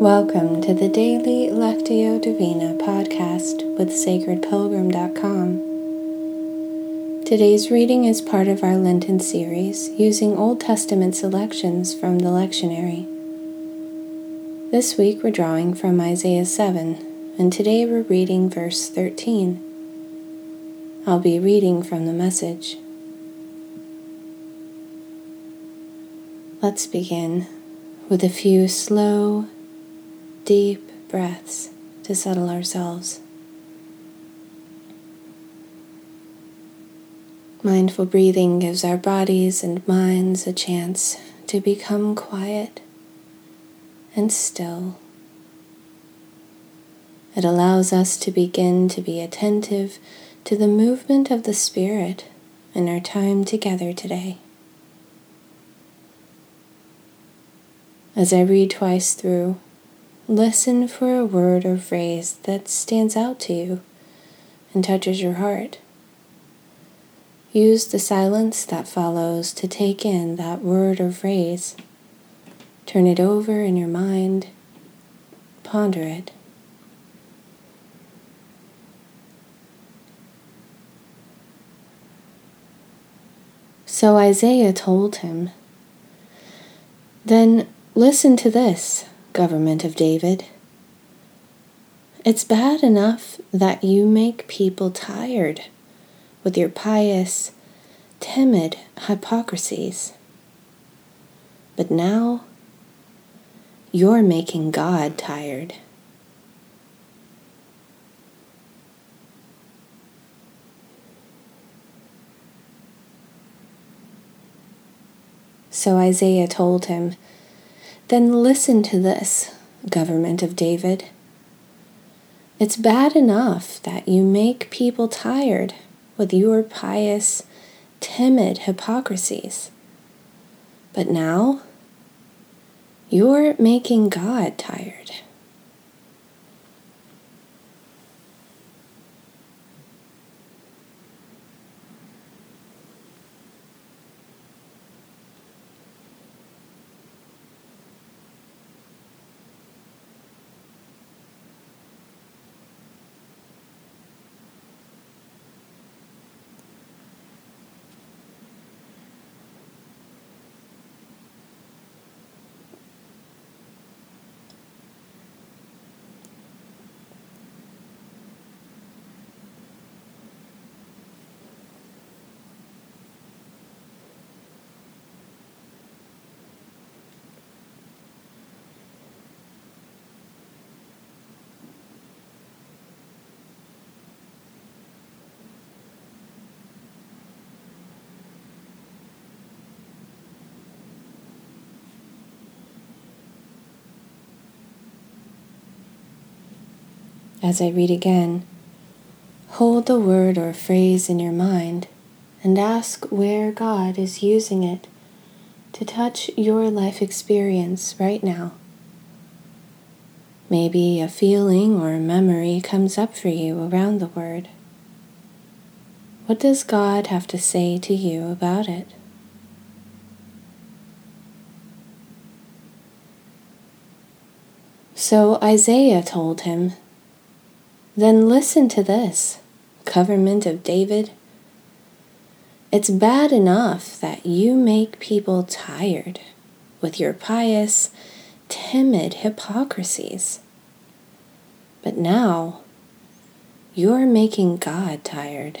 Welcome to the daily Lectio Divina podcast with sacredpilgrim.com. Today's reading is part of our Lenten series using Old Testament selections from the lectionary. This week we're drawing from Isaiah 7, and today we're reading verse 13. I'll be reading from the message. Let's begin with a few slow, deep breaths to settle ourselves. Mindful breathing gives our bodies and minds a chance to become quiet and still. It allows us to begin to be attentive to the movement of the Spirit in our time together today. As I read twice through, Listen for a word or phrase that stands out to you and touches your heart. Use the silence that follows to take in that word or phrase. Turn it over in your mind. Ponder it. So Isaiah told him, Then listen to this government of David. It's bad enough that you make people tired with your pious, timid hypocrisies. But now you're making God tired. So Isaiah told him, then listen to this, government of David. It's bad enough that you make people tired with your pious, timid hypocrisies. But now, you're making God tired. As I read again, hold the word or phrase in your mind and ask where God is using it to touch your life experience right now. Maybe a feeling or a memory comes up for you around the word. What does God have to say to you about it? So Isaiah told him then listen to this, government of David. It's bad enough that you make people tired with your pious, timid hypocrisies. But now you're making God tired.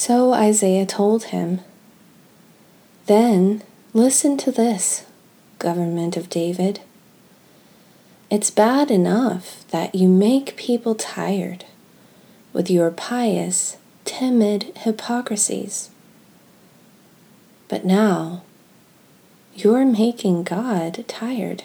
So Isaiah told him, Then listen to this, government of David. It's bad enough that you make people tired with your pious, timid hypocrisies. But now you're making God tired.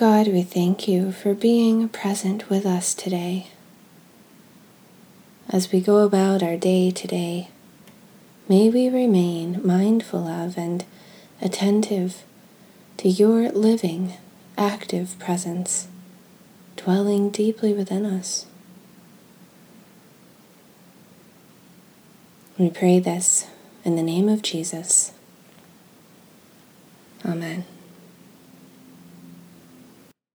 God, we thank you for being present with us today. As we go about our day today, may we remain mindful of and attentive to your living, active presence, dwelling deeply within us. We pray this in the name of Jesus. Amen.